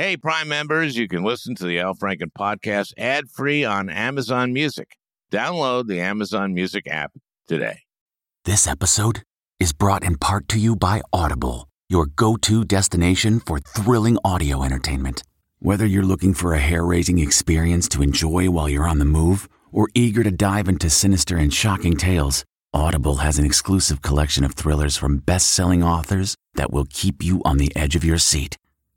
Hey, Prime members, you can listen to the Al Franken podcast ad free on Amazon Music. Download the Amazon Music app today. This episode is brought in part to you by Audible, your go to destination for thrilling audio entertainment. Whether you're looking for a hair raising experience to enjoy while you're on the move or eager to dive into sinister and shocking tales, Audible has an exclusive collection of thrillers from best selling authors that will keep you on the edge of your seat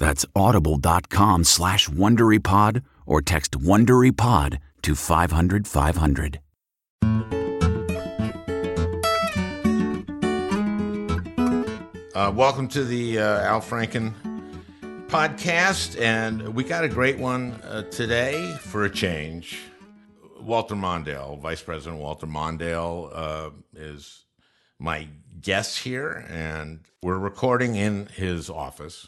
That's audible.com slash WonderyPod or text WonderyPod to 500 500. Uh, welcome to the uh, Al Franken podcast, and we got a great one uh, today for a change. Walter Mondale, Vice President Walter Mondale, uh, is my guest here, and we're recording in his office.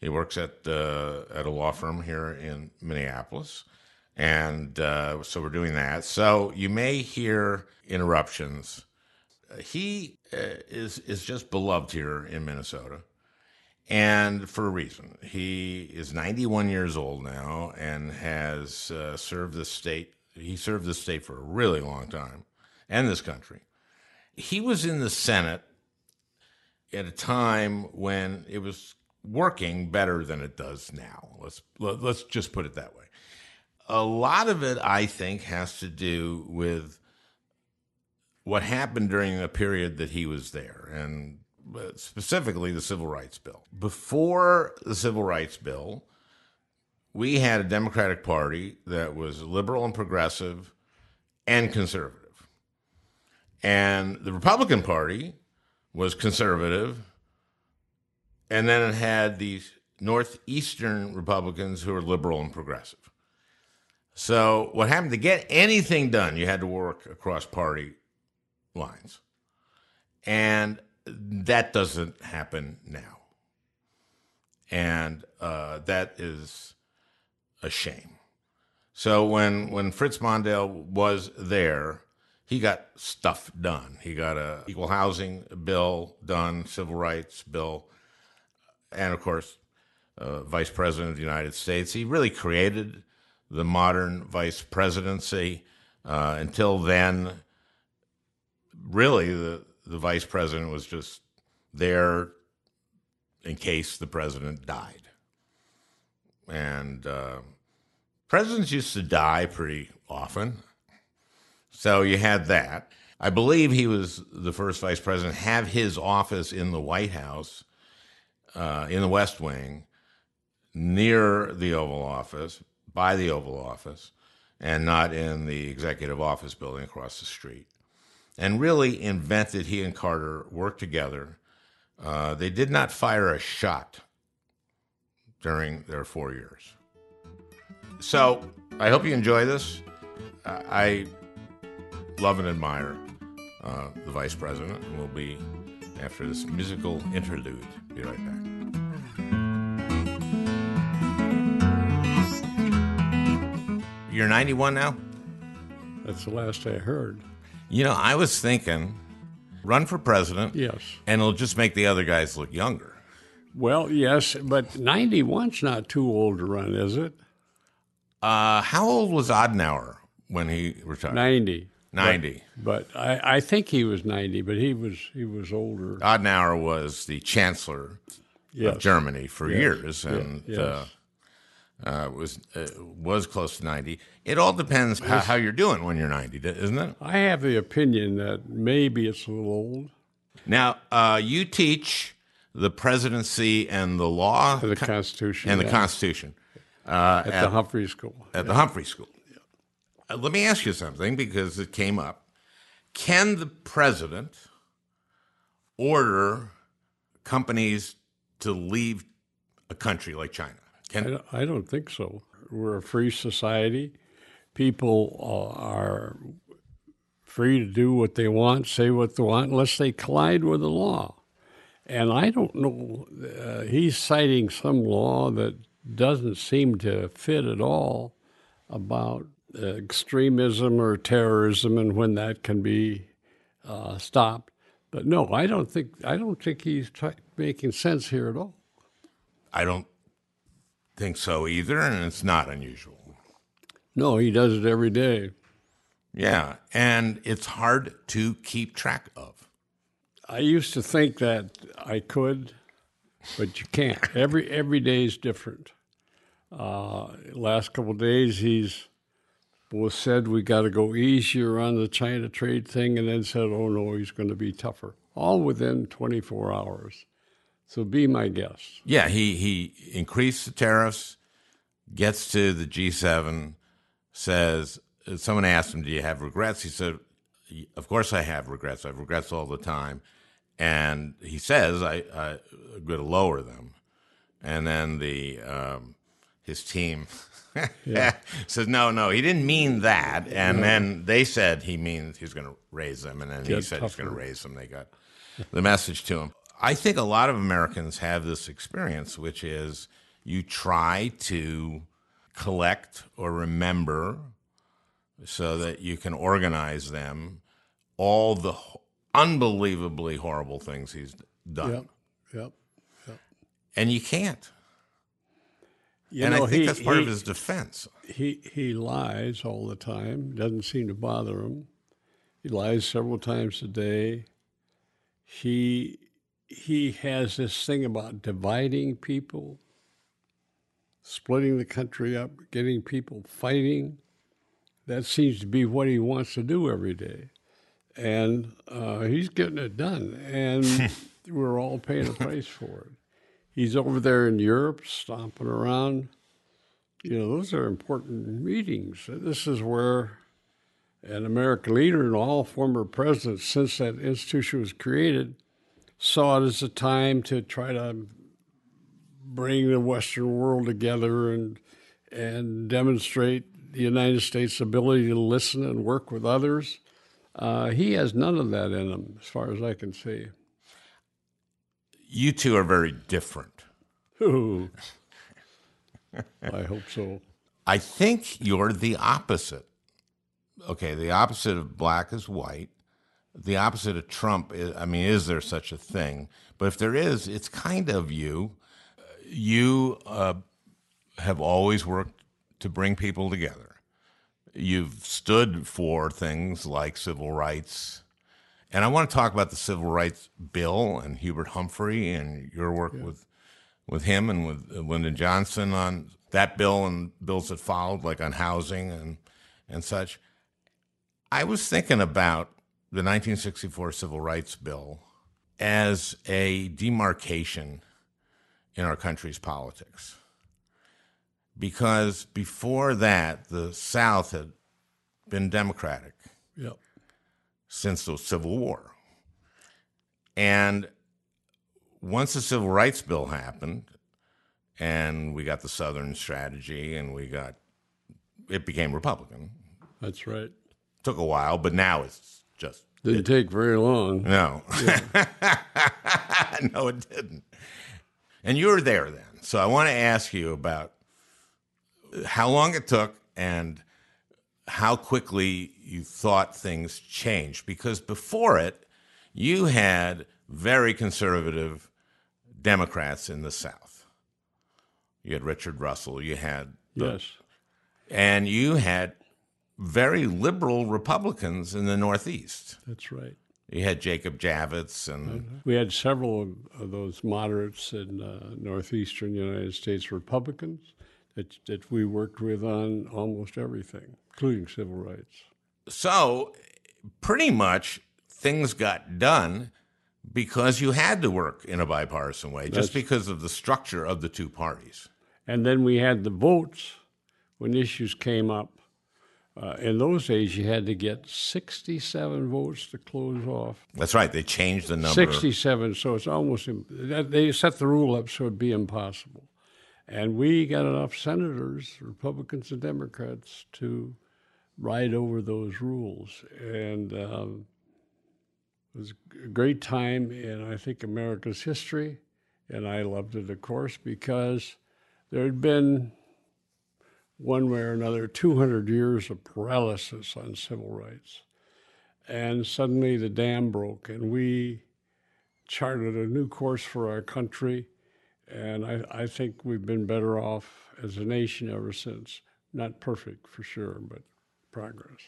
He works at uh, at a law firm here in Minneapolis, and uh, so we're doing that. So you may hear interruptions. He uh, is is just beloved here in Minnesota, and for a reason. He is 91 years old now and has uh, served the state. He served the state for a really long time, and this country. He was in the Senate at a time when it was working better than it does now. Let's let's just put it that way. A lot of it, I think, has to do with what happened during the period that he was there, and uh, specifically the Civil Rights Bill. Before the Civil Rights Bill, we had a Democratic Party that was liberal and progressive and conservative. And the Republican Party was conservative and then it had these northeastern Republicans who were liberal and progressive. So what happened to get anything done, you had to work across party lines. And that doesn't happen now. And uh, that is a shame. So when when Fritz Mondale was there, he got stuff done. He got a equal housing bill done, civil rights bill and of course, uh, Vice President of the United States. He really created the modern vice presidency. Uh, until then, really, the, the vice president was just there in case the president died. And uh, presidents used to die pretty often. So you had that. I believe he was the first vice president have his office in the White House uh, in the West Wing, near the Oval Office, by the Oval Office, and not in the Executive Office building across the street. And really invented, he and Carter worked together. Uh, they did not fire a shot during their four years. So I hope you enjoy this. I love and admire uh, the vice president, and we'll be after this musical interlude. Be right back. You're 91 now? That's the last I heard. You know, I was thinking run for president. Yes. And it'll just make the other guys look younger. Well, yes, but 91's not too old to run, is it? Uh, how old was Adenauer when he retired? 90. 90. But, but I, I, think he was 90, but he was he was older. Adenauer was the chancellor yes. of Germany for yes. years and yes. uh, uh, was uh, was close to 90. It all depends how, how, you're doing when you're 90, isn't it? I have the opinion that maybe it's a little old. Now, uh, you teach the presidency and the law, the Constitution, and yeah. the Constitution uh, at, at, the Humphrey School. At the Humphrey School. Uh, let me ask you something because it came up. Can the president order companies to leave a country like China? Can, I, don't, think so. we're a free society. People uh, are free to do what they want, say what they want, unless they collide with the law. And I don't know, uh, he's citing some law that doesn't seem to fit at all about extremism or terrorism and when that can be uh, stopped. But no, I don't think I don't think he's try- making sense here at all. I don't think so either, and it's not unusual. No, he does it every day. Yeah, and it's hard to keep track of. I used to think that I could, but you can't. Every every day is different. Uh, last couple days, he's both said we got to go easier on the China trade thing, and then said, "Oh no, he's going to be tougher." All within 24 hours. So be my guest. Yeah, he he increased the tariffs, gets to the G7, says someone asked him, "Do you have regrets?" He said, "Of course I have regrets. I have regrets all the time." And he says, "I I'm going to lower them." And then the um, his team says, "No, no, he didn't mean that." And then they said he means he's going to raise them, and then he Get said he's going to raise them. They got the message to him. I think a lot of Americans have this experience, which is you try to collect or remember so that you can organize them all the unbelievably horrible things he's done. Yep. Yep. And you can't. You and know, I think he- that's part of his defense. he he lies all the time. Doesn't seem to bother him. He lies several times a day. He he has this thing about dividing people, splitting the country up, getting people fighting. That seems to be what he wants to do every day, and uh, he's getting it done. And we're all paying a price for it. He's over there in Europe, stomping around you know, those are important meetings. This is where an American leader and all former presidents, since that institution was created, saw it as a time to try to bring the Western world together and and demonstrate the United States' ability to listen and work with others. Uh, he has none of that in him, as far as I can see. You two are very different. Ooh. I hope so. I think you're the opposite. Okay, the opposite of black is white. The opposite of Trump is, I mean, is there such a thing? But if there is, it's kind of you. You uh, have always worked to bring people together. You've stood for things like civil rights. And I want to talk about the civil rights bill and Hubert Humphrey and your work with with him and with uh, Lyndon Johnson on that bill and bills that followed, like on housing and and such. I was thinking about the 1964 Civil Rights Bill as a demarcation in our country's politics. Because before that, the South had been Democratic Yep. Since the Civil War. And once the Civil Rights Bill happened, and we got the Southern strategy, and we got it became Republican. That's right. Took a while, but now it's just Didn't take very long. no, no, it didn't. And you were there then, so I want to ask you about how long it took and how quickly you thought things changed. Because before it, you had very conservative Democrats in the South. You had Richard Russell. You had Yes. and you had very liberal Republicans in the Northeast. That's right. You had Jacob Javits and We had several of- of those moderates in uh, northeastern United States Republicans that, that we worked with on almost everything, including civil rights. so pretty much things got done because you had to work in a bipartisan way, just because of the structure of the two parties. And then we had the votes when issues came up. Uh, in those days, you had to get 67 votes to close off. That's right. They changed the number. 67, so it's almost, they set the rule up so it'd be impossible. And we got enough senators, Republicans and Democrats, to ride over those rules. And um, it was a great time in, I think, America's history. And I loved it, of course, because there had been one way or another 200 years of paralysis on civil rights. And suddenly the dam broke, and we charted a new course for our country. And I, I think we've been better off as a nation ever since. Not perfect for sure, but progress.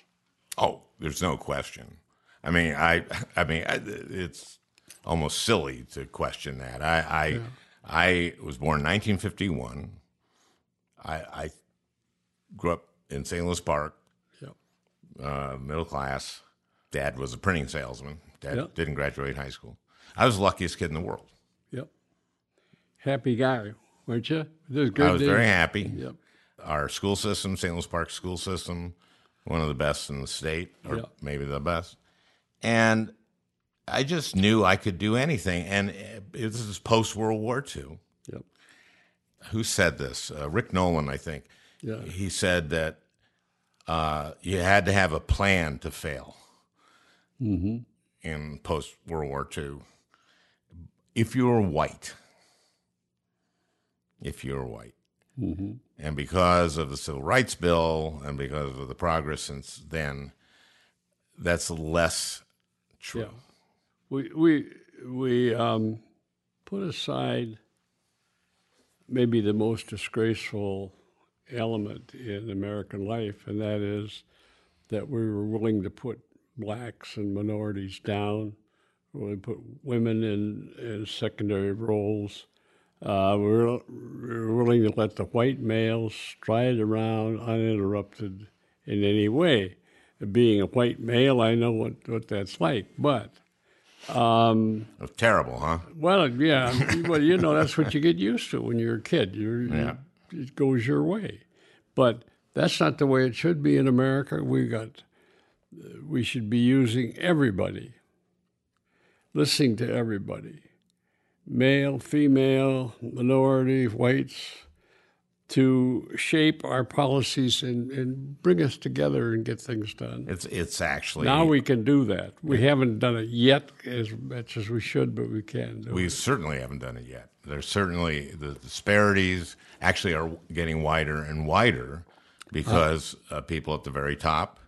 Oh, there's no question. I mean, I, I mean, it's almost silly to question that. I, I, yeah. I was born in 1951. I, I grew up in St. Louis Park, yep. uh, middle class. Dad was a printing salesman. Dad yep. didn't graduate high school. I was the luckiest kid in the world. Yep. Happy guy, weren't you? I was very happy. Yep. Our school system, St. Louis Park school system, one of the best in the state, or maybe the best. And I just knew I could do anything. And this is post World War II. Yep. Who said this? Uh, Rick Nolan, I think. Yeah. He said that uh, you had to have a plan to fail mm-hmm. in post World War II. If you were white, if you were white, mm-hmm. and because of the Civil Rights Bill and because of the progress since then, that's less true. Yeah. We we we um, put aside maybe the most disgraceful element in American life, and that is that we were willing to put blacks and minorities down, we put women in, in secondary roles. Uh, we, were, we were willing to let the white males stride around uninterrupted in any way. Being a white male, I know what, what that's like, but um, terrible, huh? Well, yeah. well, you know, that's what you get used to when you're a kid. You're, yeah it goes your way. But that's not the way it should be in America. We got we should be using everybody, listening to everybody, male, female, minority, whites, to shape our policies and, and bring us together and get things done. It's it's actually now we can do that. We haven't done it yet as much as we should, but we can. we it. We certainly haven't done it yet. There's certainly the disparities actually are getting wider and wider because uh, people at the very top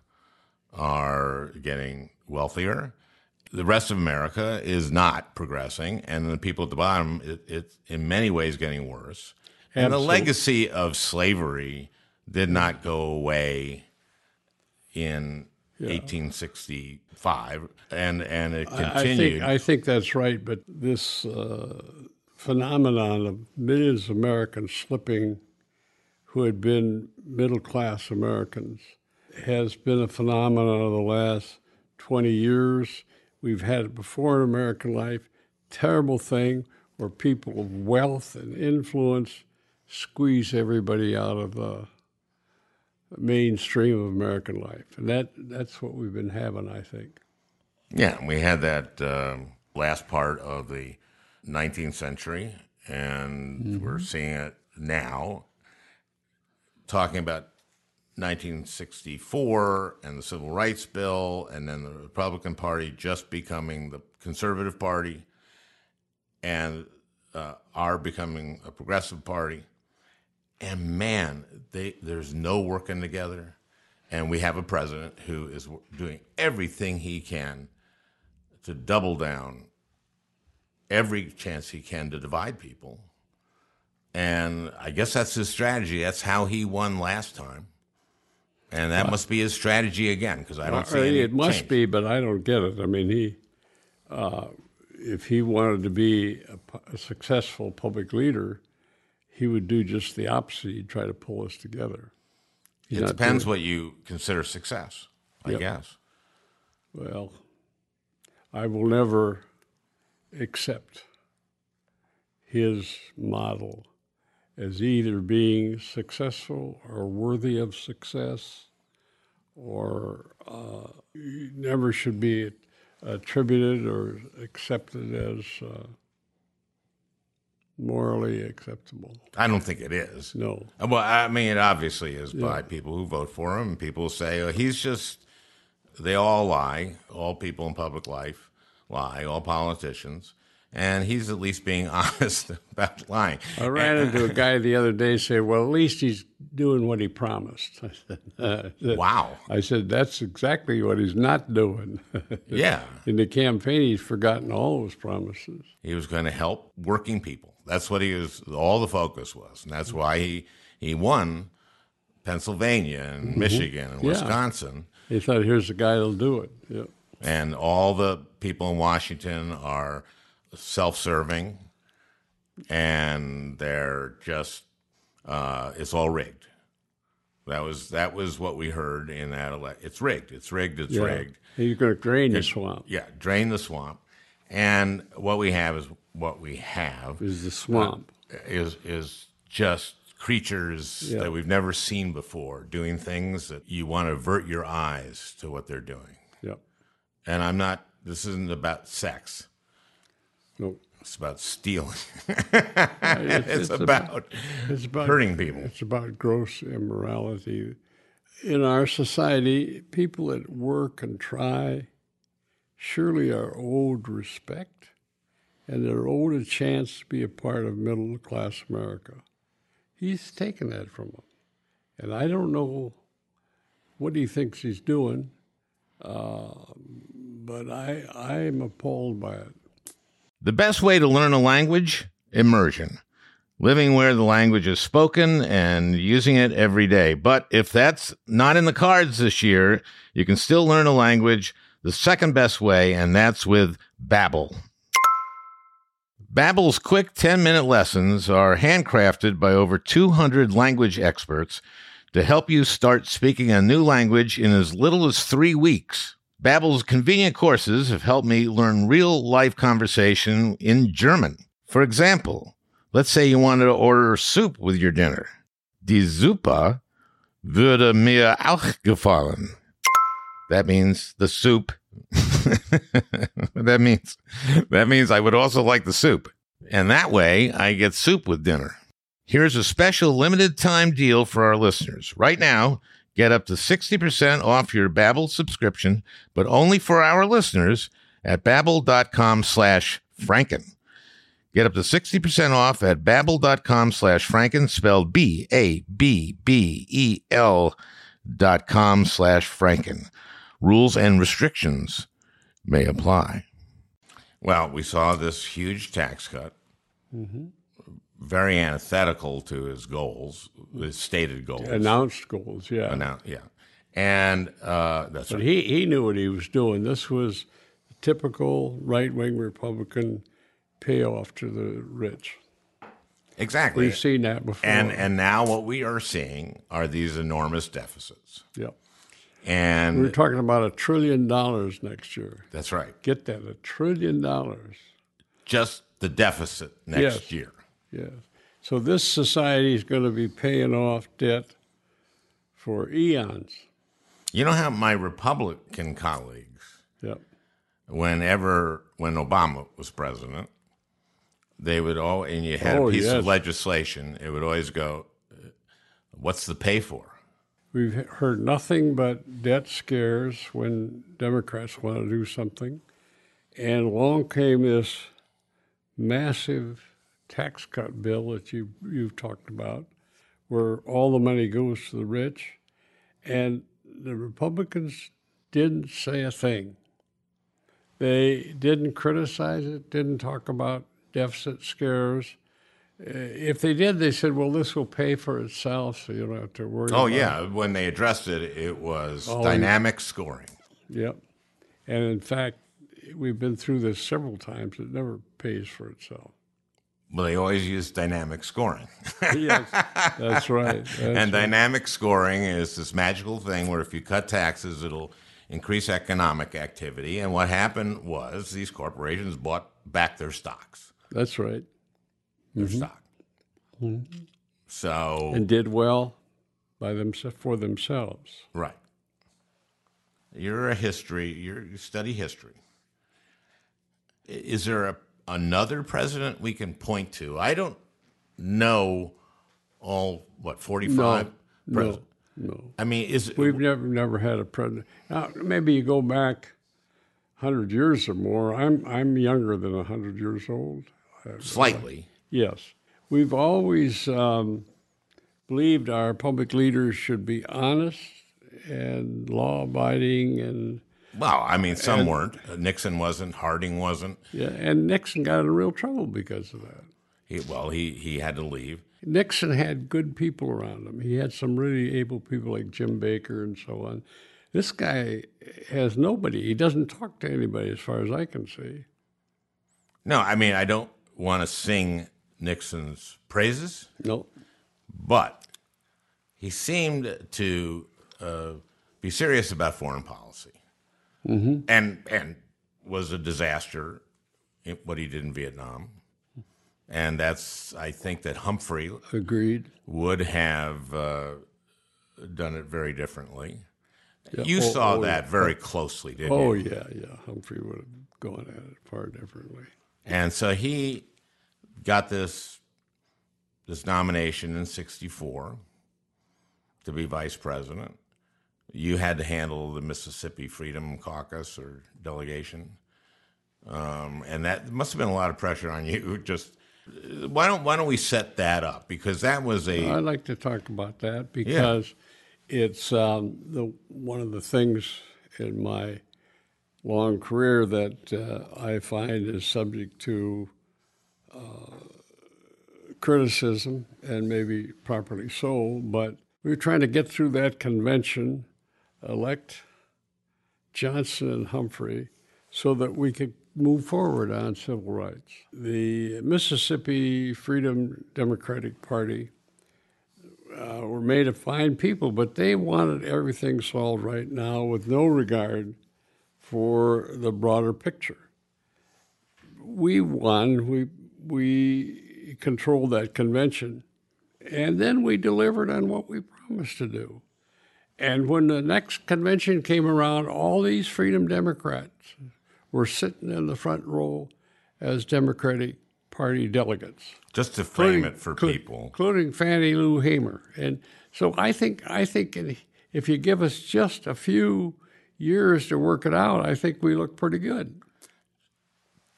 are getting wealthier. The rest of America is not progressing, and the people at the bottom, it, it's in many ways getting worse. And the legacy of slavery did not go away in yeah. 1865, and and it continued. I think, I think that's right, but this uh, phenomenon of millions of Americans slipping, who had been middle class Americans, has been a phenomenon of the last 20 years. We've had it before in American life. Terrible thing where people of wealth and influence squeeze everybody out of the mainstream of American life, and that that's what we've been having, I think. Yeah, we had that uh, last part of the 19th century, and mm-hmm. we're seeing it now. Talking about 1964 and the Civil Rights Bill, and then the Republican Party just becoming the conservative party, and uh, are becoming a progressive party and man, they, there's no working together. And we have a president who is doing everything he can to double down every chance he can to divide people. And I guess that's his strategy. That's how he won last time. And that must be his strategy again, because I don't see any It must change. be, but I don't get it. I mean, he, uh, if he wanted to be a, a successful public leader, he would do just the opposite. He'd try to pull us together. He's it depends what you consider success, I yep. guess. Well, I will never accept his model as either being successful or worthy of success, or uh, never should be attributed or accepted as. Uh, morally acceptable. I don't think it is. No. Well, I mean, it obviously is by people who vote for him. People say oh, he's just. They all lie. All people in public life lie. All politicians, and he's at least being honest about lying. I ran into a guy the other day say, "Well, at least he's doing what he promised." I said, uh, Wow. I said that's exactly what he's not doing. Yeah, In the campaign, he's forgotten all those promises. he was going to help working people. That's what he was. All the focus was, and that's why he he won Pennsylvania and Michigan and Yeah. Wisconsin. He thought, "Here's the guy that'll do it." Yeah. and all the people in Washington are self-serving, and they're just uh, it's all rigged. That was that was what we heard in that elect. It's rigged. It's rigged. It's Yeah. rigged. He's going to drain the swamp. Yeah, drain the swamp, and what we have is what we have Is the swamp? is is just creatures Yeah. that we've never seen before doing things that you want to avert your eyes to what they're doing. Yep. And I'm not. This isn't about sex. No. It's about stealing. It's, it's, about, it's about hurting people. It's about gross immorality. In our society, people that work and try surely are owed respect and they're owed a chance to be a part of middle class America. He's taken that from them. And I don't know what he thinks he's doing, uh, but I, I'm appalled by it. The best way to learn a language? Immersion. Living where the language is spoken and using it every day. But if that's not in the cards this year, you can still learn a language the second best way, and that's with Babbel. Babbel's quick 10-minute lessons are handcrafted by over 200 language experts to help you start speaking a new language in as little as 3 weeks. Babbel's convenient courses have helped me learn real-life conversation in German. For example, let's say you wanted to order soup with your dinner. Die Suppe würde mir auch gefallen. That means the soup. that means that means I would also like the soup. And that way I get soup with dinner. Here's a special limited time deal for our listeners. Right now, get up to 60% off your Babbel subscription, but only for our listeners at babbel.com slash franken. Get up to 60% off at babbel.com slash franken, spelled B-A-B-B-E-L dot com slash franken. Rules and restrictions may apply. Well, we saw this huge tax cut, mm-hmm. Very antithetical to his goals, his stated goals. Announced goals, yeah. Annou- yeah. And uh, that's But right. he, he knew what he was doing. This was typical right wing Republican payoff to the rich. exactly. We've seen that before. And and now what we are seeing are these enormous deficits. yep. And We're talking about a trillion dollars next year. that's right. Get that, a trillion dollars. Just the deficit next Yes. year. Yes. So this society is going to be paying off debt for eons. You know how my Republican colleagues, Yep. whenever when Obama was president, they would all and you had Oh, a piece yes. of legislation, it would always go, uh, "What's the pay for?" We've heard nothing but debt scares when Democrats want to do something. And along came this massive tax cut bill that you, you've talked about, where all the money goes to the rich. And the Republicans didn't say a thing. They didn't criticize it, didn't talk about deficit scares. Uh, If they did, they said, well, this will pay for itself, so you don't have to worry Oh yeah, when they addressed it, it was Oh, dynamic scoring. Yep. And in fact, we've been through this several times. It never pays for itself. Well, they always use dynamic scoring. yes, that's right. That's and dynamic scoring is this magical thing where if you cut taxes, it'll increase economic activity. And what happened was these corporations bought back their stocks, that's right. their mm-hmm. stock. Mm-hmm. So, And did well by them for themselves. right. You're a history, you're, you study history. Is there a, another president we can point to? I don't know all what forty five. No, no. I mean, is We've never never had a president. Now, maybe you go back hundred years or more. I'm I'm younger than hundred years old. slightly? Yes, we've always um, believed our public leaders should be honest and law-abiding, and Well, I mean, some weren't. Uh, Nixon wasn't. Harding wasn't. yeah. And Nixon got in real trouble because of that. He, well, he he had to leave. Nixon had good people around him. He had some really able people like Jim Baker and so on. This guy has nobody. He doesn't talk to anybody, as far as I can see. No, I mean, I don't want to sing Nixon's praises, No, but he seemed to uh, be serious about foreign policy, mm-hmm. and and was a disaster what he did in Vietnam, and that's I think that Humphrey agreed. would have uh, done it very differently. You Oh, saw oh, that very closely, didn't Oh you? Oh yeah, yeah. Humphrey would have gone at it far differently. And so he got this this nomination in '64 to be vice president. You had to handle the Mississippi Freedom Caucus or delegation, um, and that must have been a lot of pressure on you. Just why don't why don't we set that up because that was a I'd like to talk about that because it's um, the one of the things in my long career that uh, I find is subject to uh, criticism and maybe properly so. But we were trying to get through that convention, elect Johnson and Humphrey, so that we could move forward on civil rights. The Mississippi Freedom Democratic Party uh, were made of fine people, but they wanted everything solved right now with no regard for the broader picture. We won. We we controlled that convention, and then we delivered on what we promised to do. And when the next convention came around, all these Freedom Democrats were sitting in the front row as Democratic Party delegates just to frame it for inclu- people. including Fannie Lou Hamer. And so I think I think if you give us just a few years to work it out, I think we look pretty good.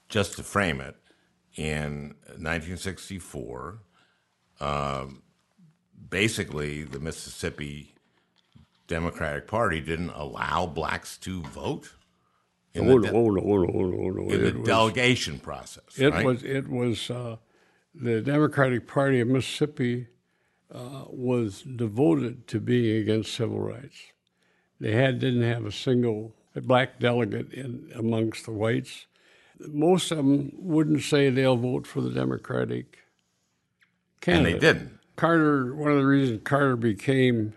just to frame it, in 1964, um, basically the Mississippi Democratic Party didn't allow blacks to vote in Oh the, de- no, oh no! in the was, delegation process. it right? was it was uh, the Democratic Party of Mississippi uh, was devoted to being against civil rights. They had didn't have a single black delegate in amongst the whites. Most of them wouldn't say they'll vote for the Democratic and candidate. they didn't. Carter, one of the reasons Carter became,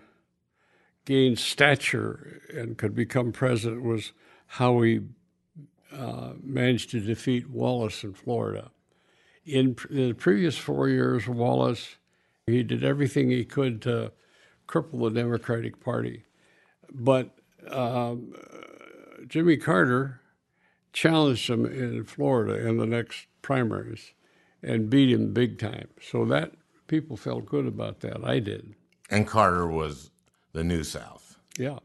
gained stature and could become president was how he uh, managed to defeat Wallace in Florida. In pr- the previous four years, Wallace, he did everything he could to cripple the Democratic Party. But um, Jimmy Carter challenged him in Florida in the next primaries and beat him big time. So that people felt good about that. I did. And Carter was the New South, Yeah.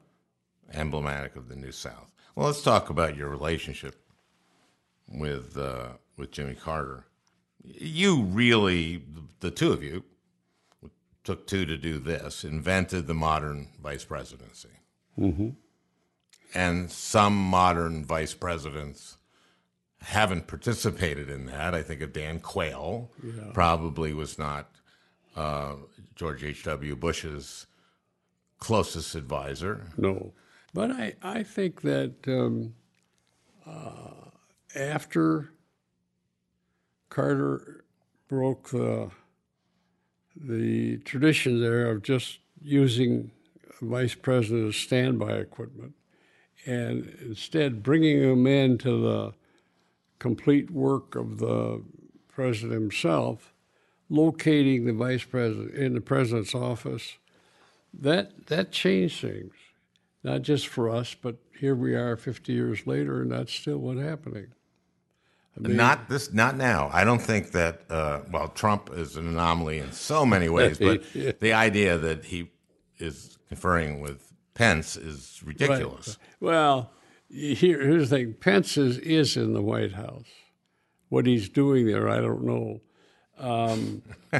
emblematic of the New South. Well, let's talk about your relationship with uh, with Jimmy Carter. You really, the two of you, took two to do this, invented the modern vice presidency. Mm-hmm. And some modern vice presidents haven't participated in that. I think of Dan Quayle, probably was not uh, George H.W. Bush's closest advisor. No. But I, I think that um, uh, after Carter broke the, the tradition there of just using vice president as standby equipment and instead bringing him into the complete work of the president himself, locating the vice president in the president's office, that that changed things, not just for us, but here we are 50 years later, and that's still what's happening. not this, not now. I don't think that. Uh, well, Trump is an anomaly in so many ways, but Yeah. the idea that he is conferring with Pence is ridiculous. Well, here, here's the thing: Pence is, is in the White House. What he's doing there, I don't know. Um,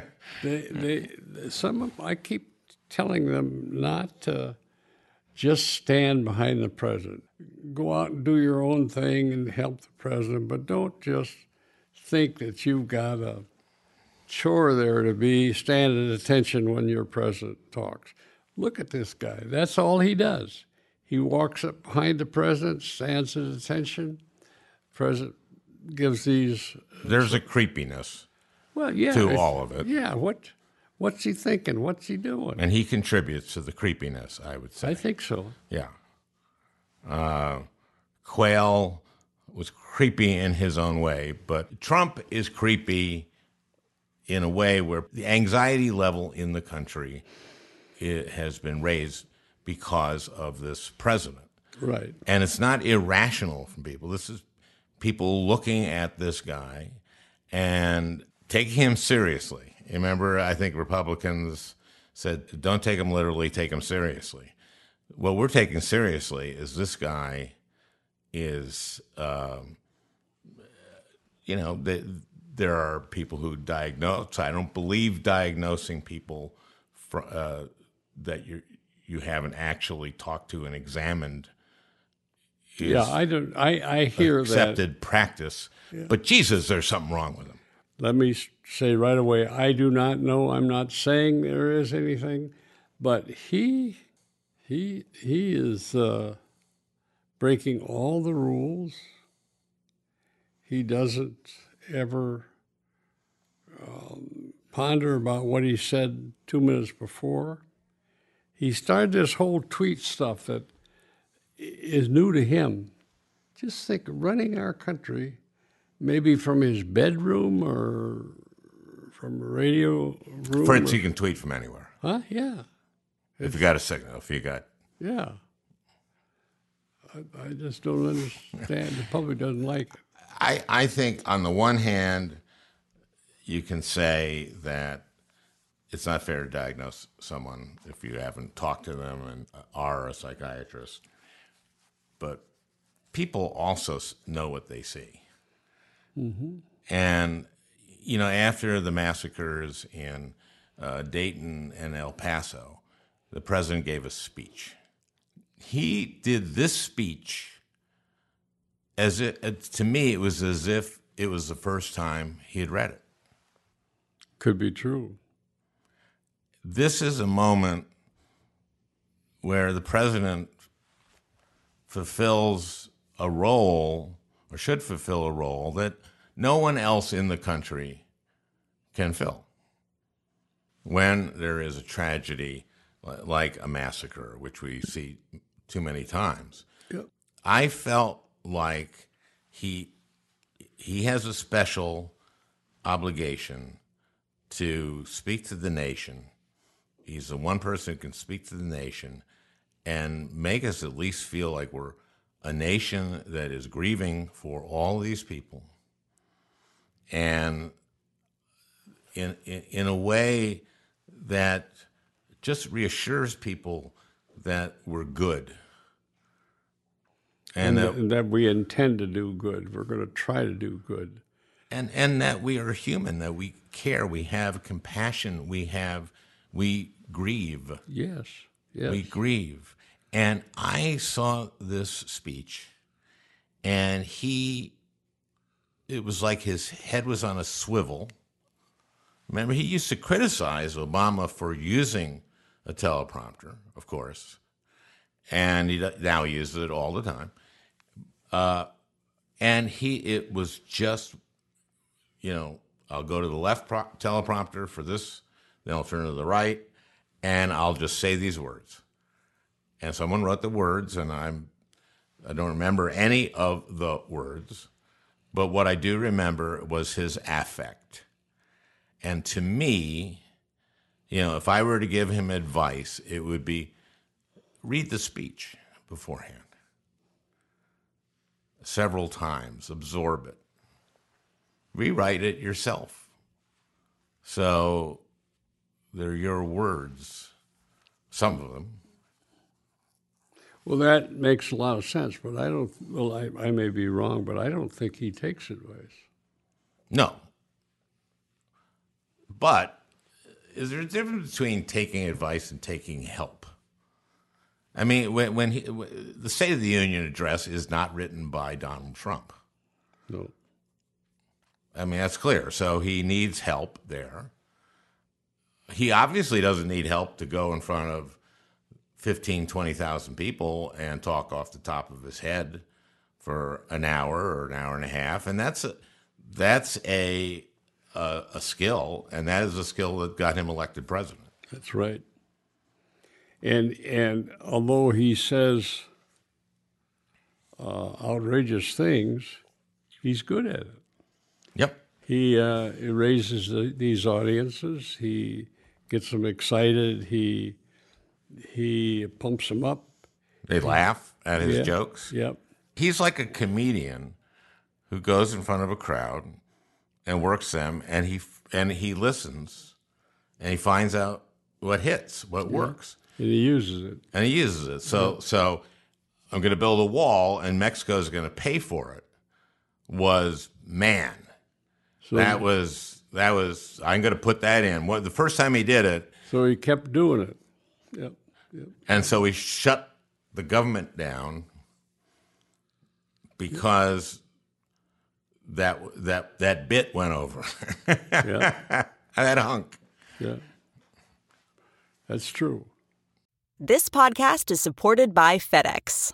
they, they, some of, I keep telling them not to just stand behind the president. Go out and do your own thing and help the president, but don't just think that you've got a chore there to be stand at attention when your president talks. Look at this guy. That's all he does. He walks up behind the president, stands at attention. President gives these. There's a creepiness, Well, yeah. To all of it. Yeah. What? What's he thinking? What's he doing? and he contributes to the creepiness. I would say. I think so. Yeah. Uh, Quayle was creepy in his own way, but Trump is creepy in a way where the anxiety level in the country it has been raised because of this president. Right. And it's not irrational from people. This is people looking at this guy and taking him seriously. Remember, I think Republicans said, don't take him literally, take him seriously. What we're taking seriously is this guy is, um, you know, the, there are people who diagnose. I don't believe diagnosing people fr uh, that you you haven't actually talked to and examined is Yeah, I don't. I, I hear that. accepted practice. But Jesus, there's something wrong with him. Let me say right away, I do not know. I'm not saying there is anything, but he, he, he is uh, breaking all the rules. He doesn't ever um, ponder about what he said two minutes before. He started this whole tweet stuff that is new to him. Just think, running our country maybe from his bedroom or from a radio room. Fritz, or- you can tweet from anywhere. huh? Yeah, If you got a signal, if you got yeah. I, I just don't understand. The public doesn't like it. I, I think on the one hand, you can say that it's not fair to diagnose someone if you haven't talked to them and are a psychiatrist. But people also know what they see. And, you know, after the massacres in uh, Dayton and El Paso, the president gave a speech. He did this speech as it, it to me it was as if it was the first time he had read it Could be true. this is a moment where the president fulfills a role or should fulfill a role that no one else in the country can fill when there is a tragedy like a massacre which we see too many times Yep. I felt like he he has a special obligation to speak to the nation. He's the one person who can speak to the nation and make us at least feel like we're a nation that is grieving for all these people. And in, in, in a way that just reassures people that we're good. And, And that, that, that we intend to do good. We're going to try to do good. and and that we are human, that we care, we have compassion, we have we grieve, Yes. Yes. we grieve. And I saw this speech, and he, it was like his head was on a swivel. Remember, he used to criticize Obama for using a teleprompter, of course, and he now he uses it all the time. Uh, and he, it was just you know, I'll go to the left pro- teleprompter for this, then I'll turn to the right, and I'll just say these words. And someone wrote the words, and I'm I don't remember any of the words, but what I do remember was his affect. And to me, you know, if I were to give him advice, it would be read the speech beforehand several times, absorb it rewrite it yourself. So they're your words, some of them. Well, that makes a lot of sense, but I don't. Well, I, I may be wrong, but I don't think he takes advice. No. But is there a difference between taking advice and taking help? I mean, when, when he, the State of the Union address is not written by Donald Trump. No. I mean, that's clear. So he needs help there. He obviously doesn't need help to go in front of 15, 20,000 people and talk off the top of his head for an hour or an hour and a half. And that's a, that's a, a, a skill, and that is a skill that got him elected president. That's right. And and although he says uh, outrageous things, he's good at it. Yep. He, uh, he raises the, these audiences. He gets them excited. He he pumps them up. They laugh at his Yeah. jokes. Yep. He's like a comedian who goes in front of a crowd and works them, and he and he listens, and he finds out what hits, what works, And he uses it. and he uses it. So so I'm going to build a wall, and Mexico's going to pay for it. Was man, So, that was that was I'm going to put that in. What the first time he did it, so he kept doing it. Yep. And so we shut the government down because that that that bit went over. Yeah. that hunk. yeah. That's true. This podcast is supported by FedEx.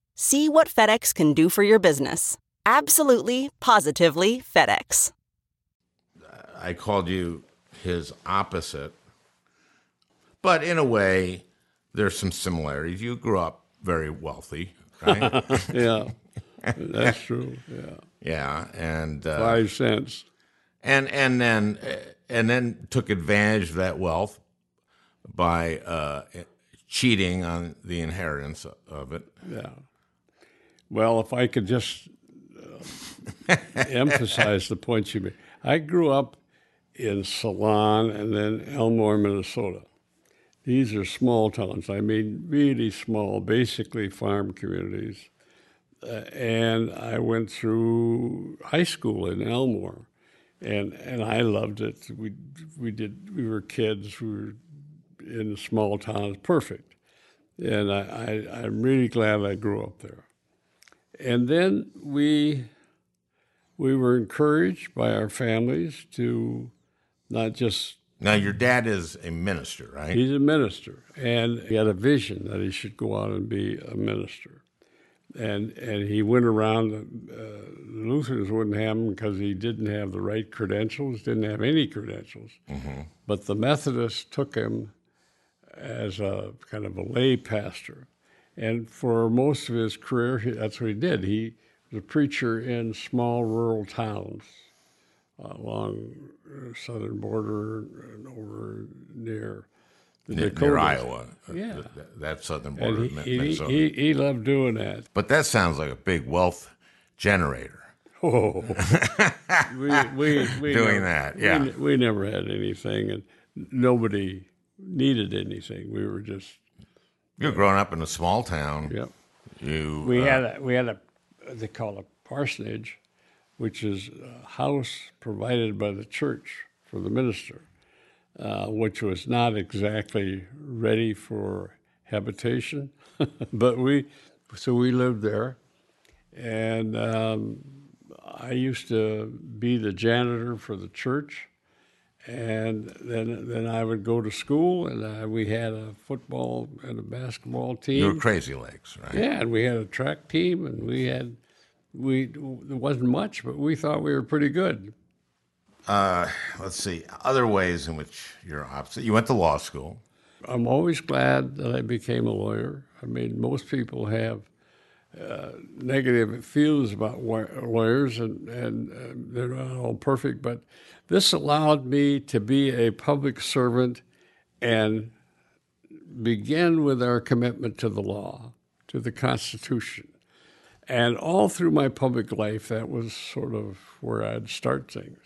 See what FedEx can do for your business. Absolutely, positively FedEx. I called you his opposite, but in a way, there's some similarities. You grew up very wealthy, right? Yeah. That's true. Yeah. yeah, and uh, Five cents. and and then and then took advantage of that wealth by uh, cheating on the inheritance of it. Yeah. Well, if I could just uh, emphasize the points you made. I grew up in Ceylon and then Elmore, Minnesota. These are small towns. I mean, really small, basically farm communities. Uh, and I went through high school in Elmore, and and I loved it. We we did. We were kids. We were in small towns. Perfect. And I, I I'm really glad I grew up there. And then we we were encouraged by our families to not just Now, your dad is a minister, right? he's a minister and he had a vision that he should go out and be a minister. And and he went around. Uh, the Lutherans wouldn't have him because he didn't have the right credentials, didn't have any credentials. But the Methodists took him as a kind of a lay pastor. And for most of his career, he, that's what he did. He was a preacher in small rural towns uh, along the southern border and over near the near, Dakotas. near Iowa. Uh, Yeah. th- th- that southern border And he, Min- he, Minnesota. he, he loved doing that. but that sounds like a big wealth generator. Oh, we, we, we Doing never- that, yeah. ne- We, never had anything, and nobody needed anything. We were just, You're growing up in a small town. yep. You We uh, had a, we had a they call it parsonage, which is a house provided by the church for the minister, uh, which was not exactly ready for habitation, but we so we lived there, and um, I used to be the janitor for the church. And then, then I would go to school, and uh, we had a football and a basketball team. you were crazy legs, right? Yeah, and we had a track team, and we had we there wasn't much, but we thought we were pretty good. uh, let's see, other ways in which you're opposite. You went to law school. I'm always glad that I became a lawyer. I mean, most people have uh, negative feelings about lawyers, and, and uh, they're not all perfect, but this allowed me to be a public servant and begin with our commitment to the law, to the Constitution. And all through my public life, that was sort of where I'd start things.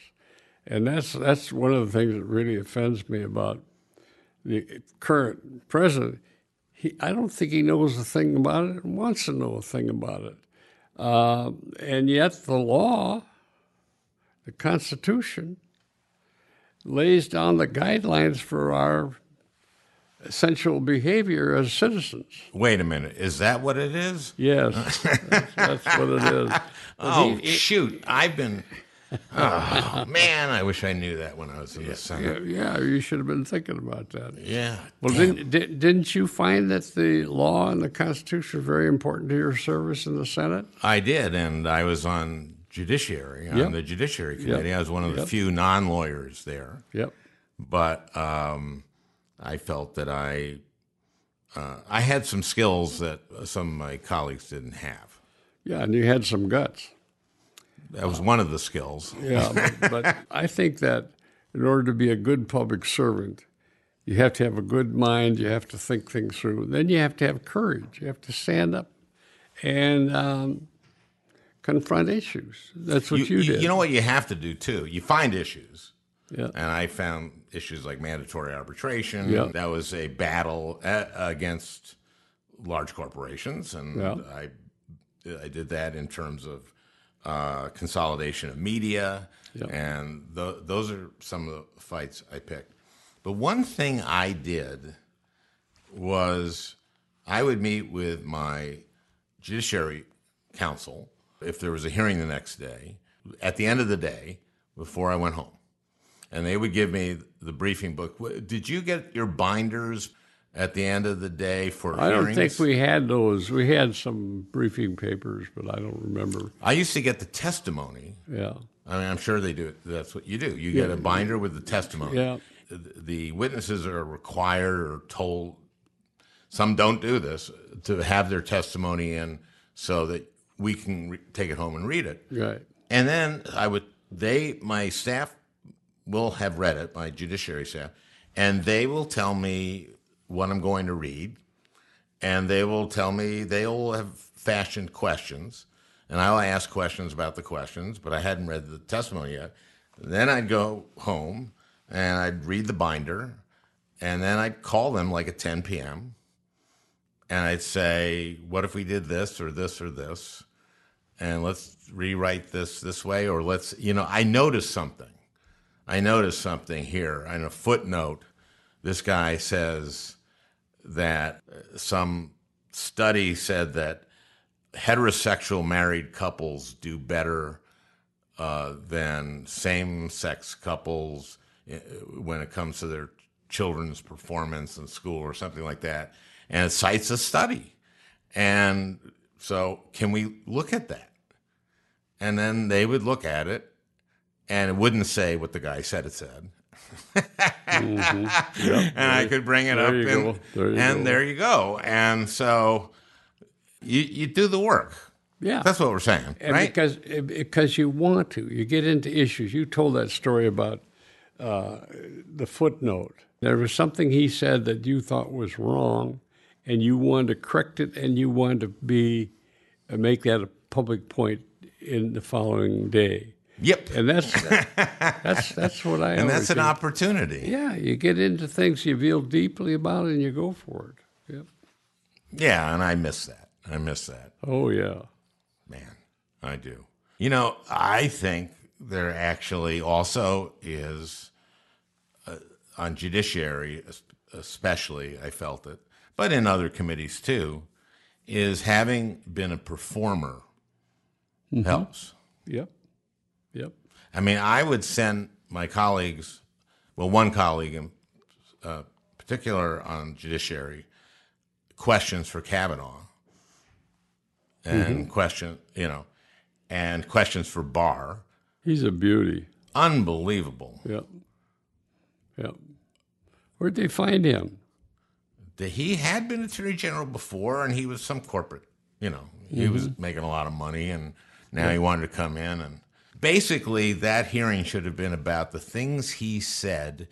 And that's, that's one of the things that really offends me about the current president. He, I don't think he knows a thing about it and wants to know a thing about it. Uh, and yet, the law, the Constitution, lays down the guidelines for our essential behavior as citizens. Wait a minute. Is that what it is? Yes. that's, that's what it is. oh, he, shoot. I've been. Oh, man, I wish I knew that when I was in yeah, the Senate. Yeah, yeah, you should have been thinking about that. Yeah. Well, didn't, didn't you find that the law and the Constitution are very important to your service in the Senate? I did, and I was on judiciary, on yep. the Judiciary Committee. Yep. I was one of the yep. few non lawyers there. Yep. But um, I felt that I uh, I had some skills that some of my colleagues didn't have. Yeah, and you had some guts. That was one of the skills. Yeah, but, but I think that in order to be a good public servant, you have to have a good mind. You have to think things through. Then you have to have courage. You have to stand up and um, confront issues. That's what you, you, did. You know what you have to do too. You find issues. Yeah. And I found issues like mandatory arbitration. Yeah. That was a battle a- against large corporations, and Yeah. I I did that in terms of uh, consolidation of media, Yeah. and th- those are some of the fights I picked. But one thing I did was I would meet with my judiciary counsel if there was a hearing the next day. At the end of the day, before I went home and they would give me the briefing book. Did you get your binders at the end of the day for hearings? I don't hearings? think we had those. We had some briefing papers, but I don't remember. I used to get the testimony. Yeah. I mean, I'm sure they do it. That's what you do. You get a binder with the testimony. Yeah. The witnesses are required or told. Some don't do this to have their testimony in so that we can re- take it home and read it. Right. And then I would they my staff will have read it, my judiciary staff, and they will tell me what I'm going to read, and they will tell me they'll have fashioned questions, and I'll ask questions about the questions, but I hadn't read the testimony yet. Then I'd go home and I'd read the binder, and then I'd call them like at 10 p.m. And I'd say, "What if we did this or this or this?" And let's rewrite this this way, or let's, you know, I noticed something. I noticed something here. In a footnote, this guy says that some study said that heterosexual married couples do better uh, than same sex couples uh, when it comes to their children's performance in school or something like that. And it cites a study. And so, can we look at that? And then they would look at it, and it wouldn't say what the guy said it said. mm-hmm. yep. And I could bring it there up, and. There you and go. there you go. And so, you you do the work. Yeah. That's what we're saying, And right? because because you want to, you get into issues. You told that story about uh, the footnote. There was something he said that you thought was wrong, and you wanted to correct it, and you wanted to be uh, make that a public point in the following day. Yep. And that's that's that's what I. And that's an opportunity. Yeah, you get into things you feel deeply about, and you go for it. Yep. Yeah, and I miss that. I miss that. Oh yeah. Man, I do. You know, I think there actually also is uh, on judiciary, especially, I felt it, but in other committees too, is having been a performer helps. Yep. Yep. I mean, I would send my colleagues, well, one colleague in uh, particular on judiciary, questions for Kavanaugh, and question, you know, and questions for Barr. He's a beauty. Unbelievable. Yep. Yep. Where'd they find him? That he had been attorney general before, and he was some corporate. You know, he was Mm-hmm. making a lot of money, and now he wanted to come in. And basically, that hearing should have been about the things he said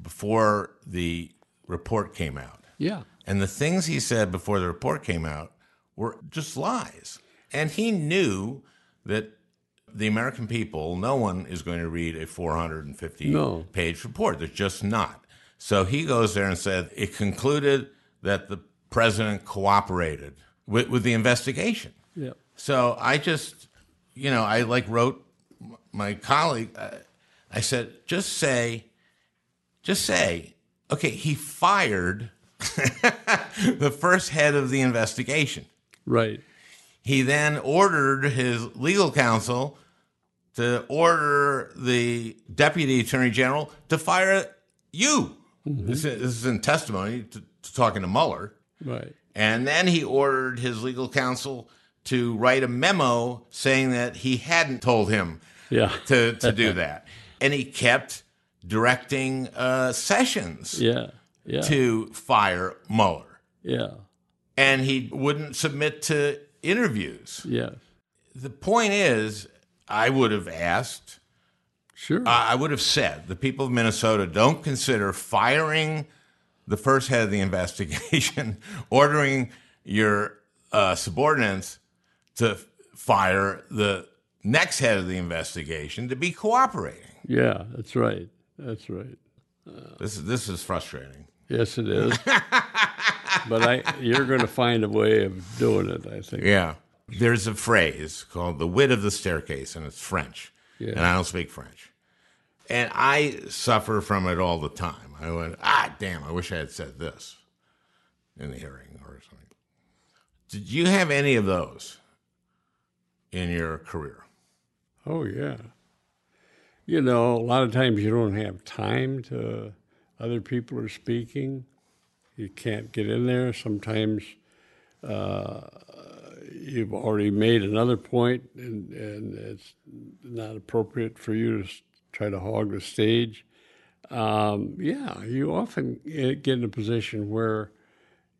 before the report came out. Yeah. And the things he said before the report came out were just lies. And he knew that the American people, no one is going to read a 450 No. page report. There's just not. So he goes there and said it concluded that the president cooperated with, with the investigation. Yep. So I just, you know, I like wrote my colleague, uh, I said, just say, just say, okay, he fired the first head of the investigation. Right. He then ordered his legal counsel to order the deputy attorney general to fire you. This, is, this is in testimony to, to talking to Mueller. Right. And then he ordered his legal counsel to write a memo saying that he hadn't told him Yeah. to, to do that. And he kept directing uh, Sessions Yeah. Yeah. to fire Mueller. Yeah. And he wouldn't submit to interviews. Yes. The point is, I would have asked, Sure. I I would have said, the people of Minnesota don't consider firing the first head of the investigation, ordering your uh, subordinates to fire the next head of the investigation to be cooperating. yeah. That's right. That's right. This is this is frustrating. Yes, it is. but I, you're going to find a way of doing it. I think. Yeah. There's a phrase called the wit of the staircase, and it's French. Yeah. And I don't speak French. And I suffer from it all the time. I went, ah, damn, I wish I had said this in the hearing or something. Did you have any of those in your career? Oh yeah. You know, a lot of times you don't have time to. Other people are speaking. You can't get in there. Sometimes uh, you've already made another point, and, and it's not appropriate for you to try to hog the stage. Um, yeah, you often get in a position where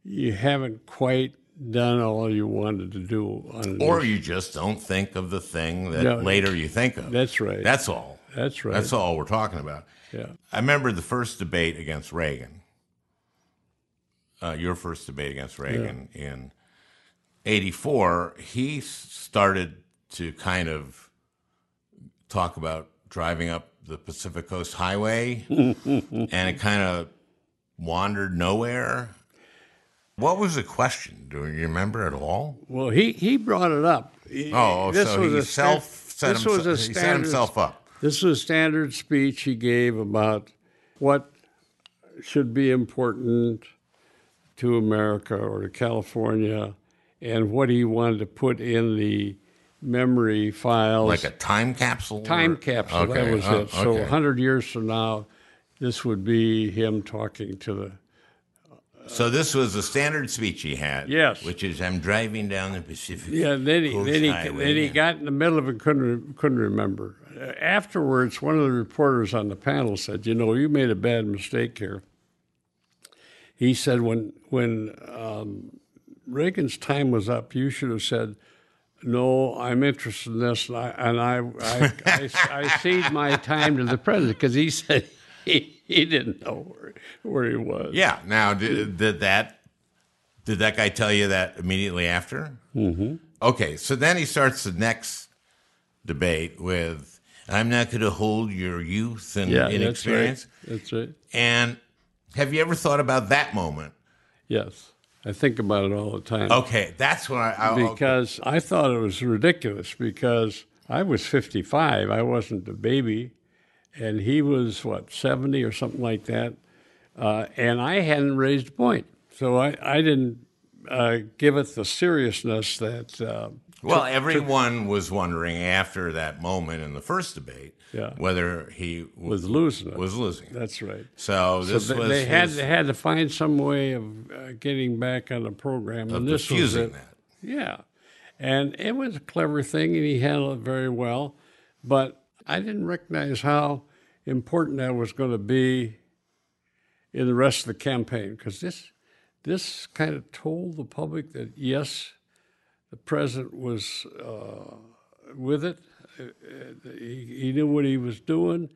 you haven't quite done all you wanted to do Or you just don't think of the thing that No. later you think of. That's right. That's all. That's right. That's all we're talking about. Yeah. I remember the first debate against Reagan. Uh, your first debate against Reagan in '84. He started to kind of talk about driving up the Pacific Coast Highway, and it kind of wandered nowhere. What was the question? Do you remember at all? Well, he, he brought it up. He- Oh, oh so he a self set, this was a he set himself up. This was a standard speech he gave about what should be important to America or to California, and what he wanted to put in the memory files. Like a time capsule? time or- capsule. That was oh, it. So okay. 100 years from now, this would be him talking to the So this was a standard speech he had. Yes. Which is, I'm driving down the Pacific. Yeah, then he, Coast then he, Highway then he got in the middle of it, couldn't, couldn't remember. Uh, Afterwards, one of the reporters on the panel said, You know, you made a bad mistake here. He said, When, when um, Reagan's time was up, you should have said, no, I'm interested in this, and I and I I, I, I cede my time to the president because he said he, he didn't know where, where he was. Yeah. Now, did, did that did that guy tell you that immediately after? Mm-hmm. Okay. So then he starts the next debate with, "I'm not going to hold your youth and yeah, that's right. inexperience." That's right. And have you ever thought about that moment? Yes, I think about it all the time. Okay, that's when I, I because I thought it was ridiculous because I was 55, I wasn't a baby, and he was what 70 or something like that, uh, and I hadn't raised a point, so I I didn't uh, give it the seriousness that. Uh, Well, everyone was wondering after that moment in the first debate Yeah. whether he w- was losing it. was losing. That's right. So So they, was they had they had to find some way of uh, getting back on the program, of and this was it. that. Yeah, and it was a clever thing, and he handled it very well. But I didn't recognize how important that was going to be in the rest of the campaign because this this kind of told the public that yes, the president was uh, with it. He, he, knew what he was doing,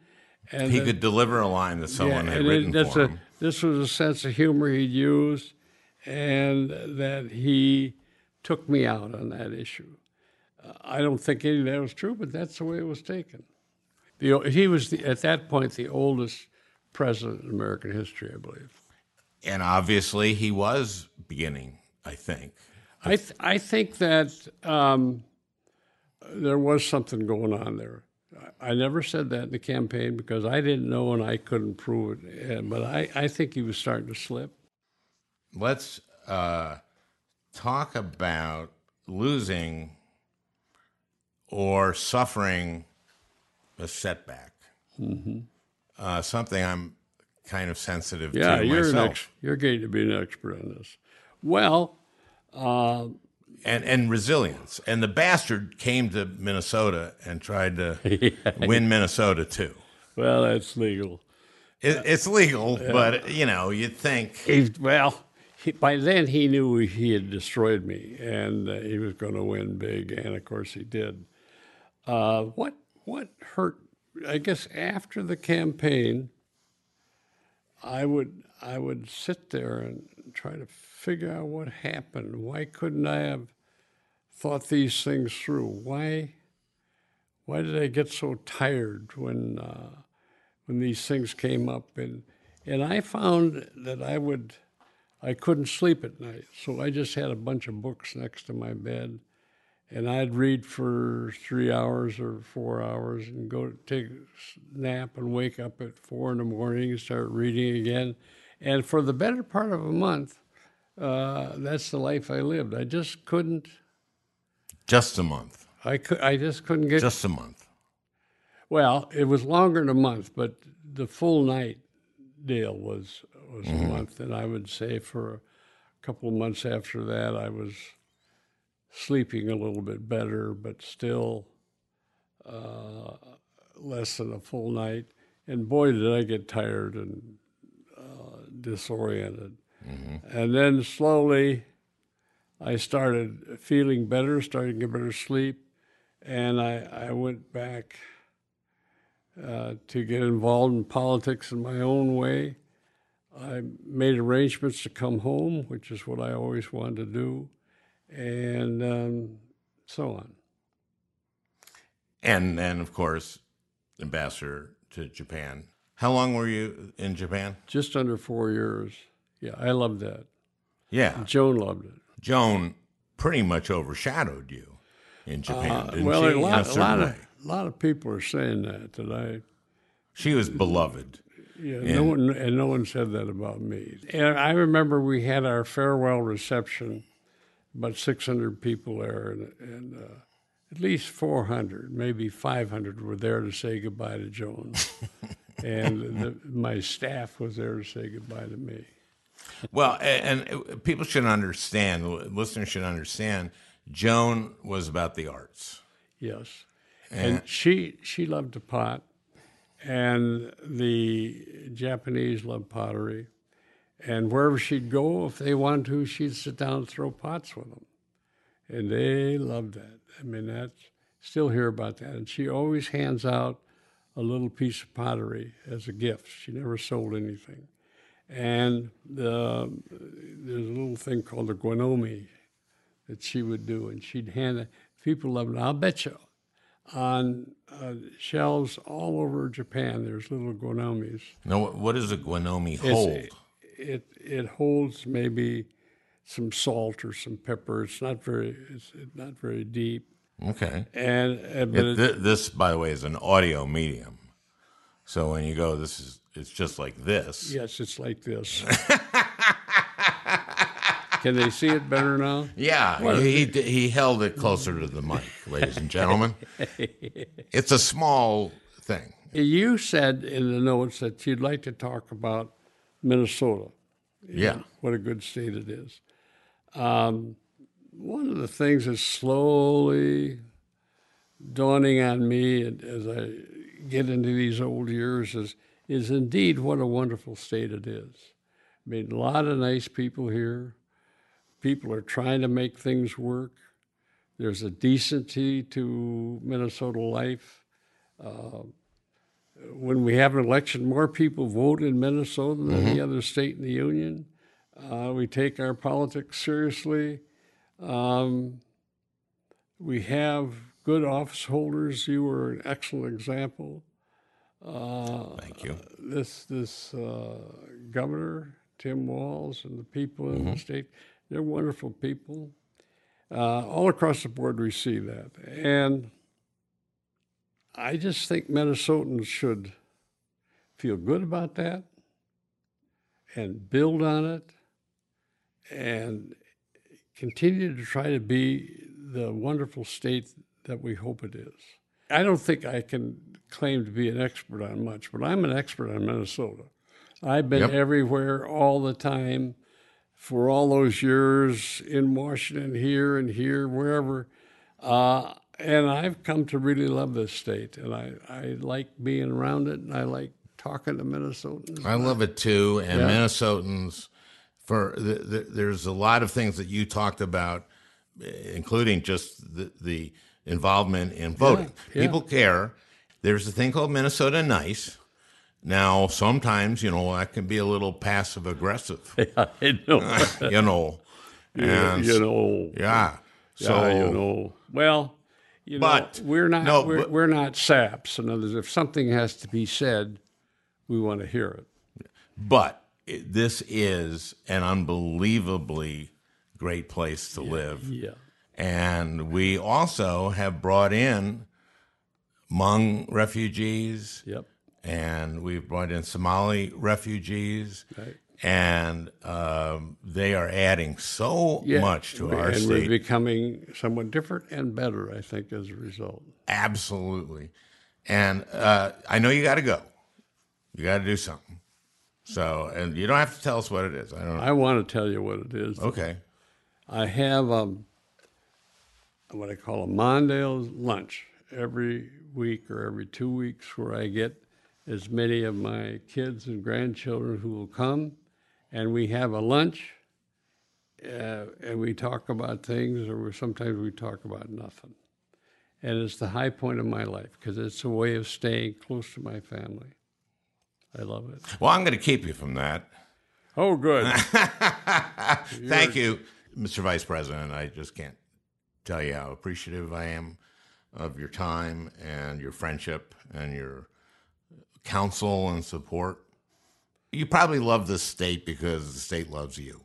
and he that, could deliver a line that someone yeah, had written it, for a, him. This was a sense of humor he'd used, and that he took me out on that issue. Uh, I don't think any of that was true, but that's the way it was taken. The, he was the, at that point the oldest president in American history, I believe. And obviously, he was beginning. I think. I th- I think that um, there was something going on there. I never said that in the campaign because I didn't know and I couldn't prove it. But I, I think he was starting to slip. Let's uh, talk about losing or suffering a setback. Mm-hmm. Uh, something I'm kind of sensitive yeah, to you're myself. Ex- you're getting to be an expert on this. Well, uh, and and resilience. And the bastard came to Minnesota and tried to yeah. win Minnesota too. Well, that's legal. It, it's legal, yeah. but you know, you'd think. He, well, he, by then he knew he had destroyed me, and uh, he was going to win big, and of course he did. Uh, what what hurt? I guess after the campaign, I would I would sit there and try to figure out what happened. Why couldn't I have thought these things through? Why why did I get so tired when uh, when these things came up? And and I found that I would I couldn't sleep at night, so I just had a bunch of books next to my bed and I'd read for three hours or four hours and go take a nap and wake up at four in the morning and start reading again. And for the better part of a month, uh, that's the life I lived. I just couldn't. Just a month. I could. I just couldn't get. Just a month. Well, it was longer than a month, but the full night deal was was mm-hmm. a month, and I would say for a couple of months after that, I was sleeping a little bit better, but still uh, less than a full night. And boy, did I get tired and uh, disoriented. Mm-hmm. And then slowly, I started feeling better, starting to get better sleep, and I, I went back uh, to get involved in politics in my own way. I made arrangements to come home, which is what I always wanted to do and um, so on. And then, of course, ambassador to Japan. How long were you in Japan? Just under four years. Yeah, I loved that. Yeah. Joan loved it. Joan pretty much overshadowed you in Japan, uh, well, she? a lot, a lot of a lot of people are saying that I. She was beloved. Yeah, no one and no one said that about me. And I remember we had our farewell reception about 600 people there, and, and uh, at least 400, maybe 500 were there to say goodbye to Joan. and the, my staff was there to say goodbye to me. Well, and, and people should understand, listeners should understand, Joan was about the arts. Yes. And, and she she loved to pot, and the Japanese loved pottery. And wherever she'd go, if they wanted to, she'd sit down and throw pots with them. And they loved that. I mean, that's still hear about that. And she always hands out a little piece of pottery as a gift. She never sold anything. And the, there's a little thing called a guinomi that she would do, and she'd hand it. People love it. I'll bet you on uh, shelves all over Japan, there's little guinomis. Now, what does a guinomi hold? it it holds maybe some salt or some pepper. It's not very it's not very deep. Okay. And uh, but it, th- this, by the way, is an audio medium. So when you go, this is it's just like this. Yes, it's like this. Can they see it better now? Yeah, he, he, he held it closer to the mic, ladies and gentlemen. it's a small thing. You said in the notes that you'd like to talk about Minnesota. Yeah. What a good state it is. Um, one of the things that's slowly dawning on me as I get into these old years is is indeed what a wonderful state it is. I mean, a lot of nice people here. People are trying to make things work. There's a decency to Minnesota life. Uh, when we have an election, more people vote in Minnesota than any other state in the union. Uh, we take our politics seriously. Um, we have good office holders. You were an excellent example. Uh, Thank you. this this uh, governor Tim Walz and the people in the state, they're wonderful people. Uh, all across the board, we see that, and I just think Minnesotans should feel good about that and build on it and continue to try to be the wonderful state that we hope it is. I don't think I can claim to be an expert on much, but I'm an expert on Minnesota. I've been Yep. everywhere all the time for all those years in Washington, here and here, wherever. Uh, and I've come to really love this state, and I, I like being around it, and I like talking to Minnesotans. I love it too. And Yeah. Minnesotans, for the, the, there's a lot of things that you talked about, including just the, the involvement in voting. yeah. People care. There's a thing called Minnesota Nice. Now, sometimes, you know, that can be a little passive aggressive, I know. you know. And you know. yeah. So, yeah, you know. Well, you But- know, we're not no, we're, but- we're not saps. In other words, if something has to be said, we want to hear it. but this is an unbelievably great place to live. Yeah. And we also have brought in Hmong refugees, Yep. and we've brought in Somali refugees, Right. and um, they are adding so Yeah. much to our and we're becoming somewhat different and better, I think, as a result. Absolutely. And uh, I know you got to go. You got to do something. So, and you don't have to tell us what it is. I don't know. I want to tell you what it is. Okay. I have um, what I call a Mondale lunch every week or every two weeks where I get as many of my kids and grandchildren who will come and we have a lunch uh, and we talk about things or sometimes we talk about nothing. And it's the high point of my life because it's a way of staying close to my family. I love it. Well, I'm going to keep you from that. Oh, good. Thank you, Mr. Vice President. I just can't tell you how appreciative I am of your time and your friendship and your counsel and support. You probably love this state because the state loves you.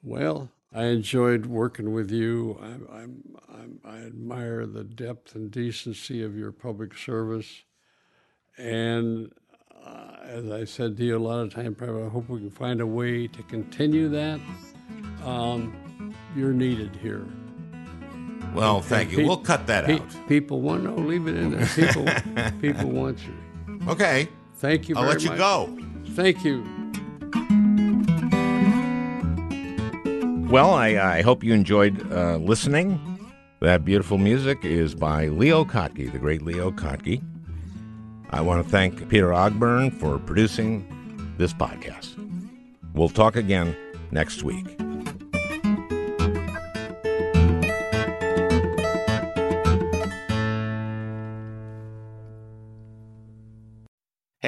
Well, I enjoyed working with you. I'm, I'm, I'm, I admire the depth and decency of your public service. And uh, as I said to you a lot of times, I hope we can find a way to continue that. Um, you're needed here. Well, thank you. pe- We'll cut that Pe- out. people want no, leave it in there. People, people want you. Okay. Thank you. I'll very let you much. go. Thank you. Well, I, I hope you enjoyed uh, listening. That beautiful music is by Leo Kottke, the great Leo Kottke. I want to thank Peter Ogburn for producing this podcast. We'll talk again next week.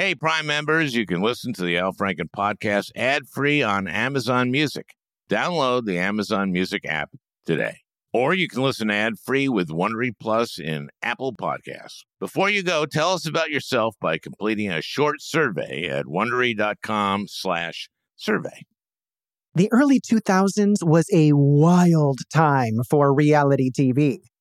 Hey, Prime members, you can listen to the Al Franken podcast ad free on Amazon Music. Download the Amazon Music app today. Or you can listen ad free with Wondery Plus in Apple Podcasts. Before you go, tell us about yourself by completing a short survey at wondery.com slash survey. The early 2000s was a wild time for reality TV.